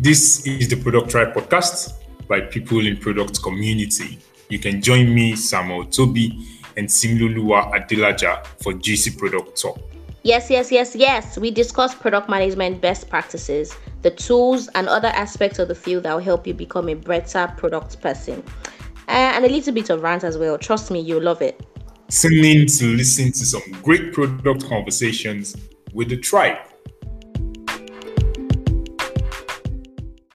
This is the Product Tribe podcast by people in product community. You can join me, Samuel Toby, and Similoluwa Adelaja for GC Product Talk. Yes, yes, yes, yes. We discuss product management best practices, the tools, and other aspects of the field that will help you become a better product person. Uh, and a little bit of rant as well. Trust me, you'll love it. Tune in to listen to some great product conversations with the tribe.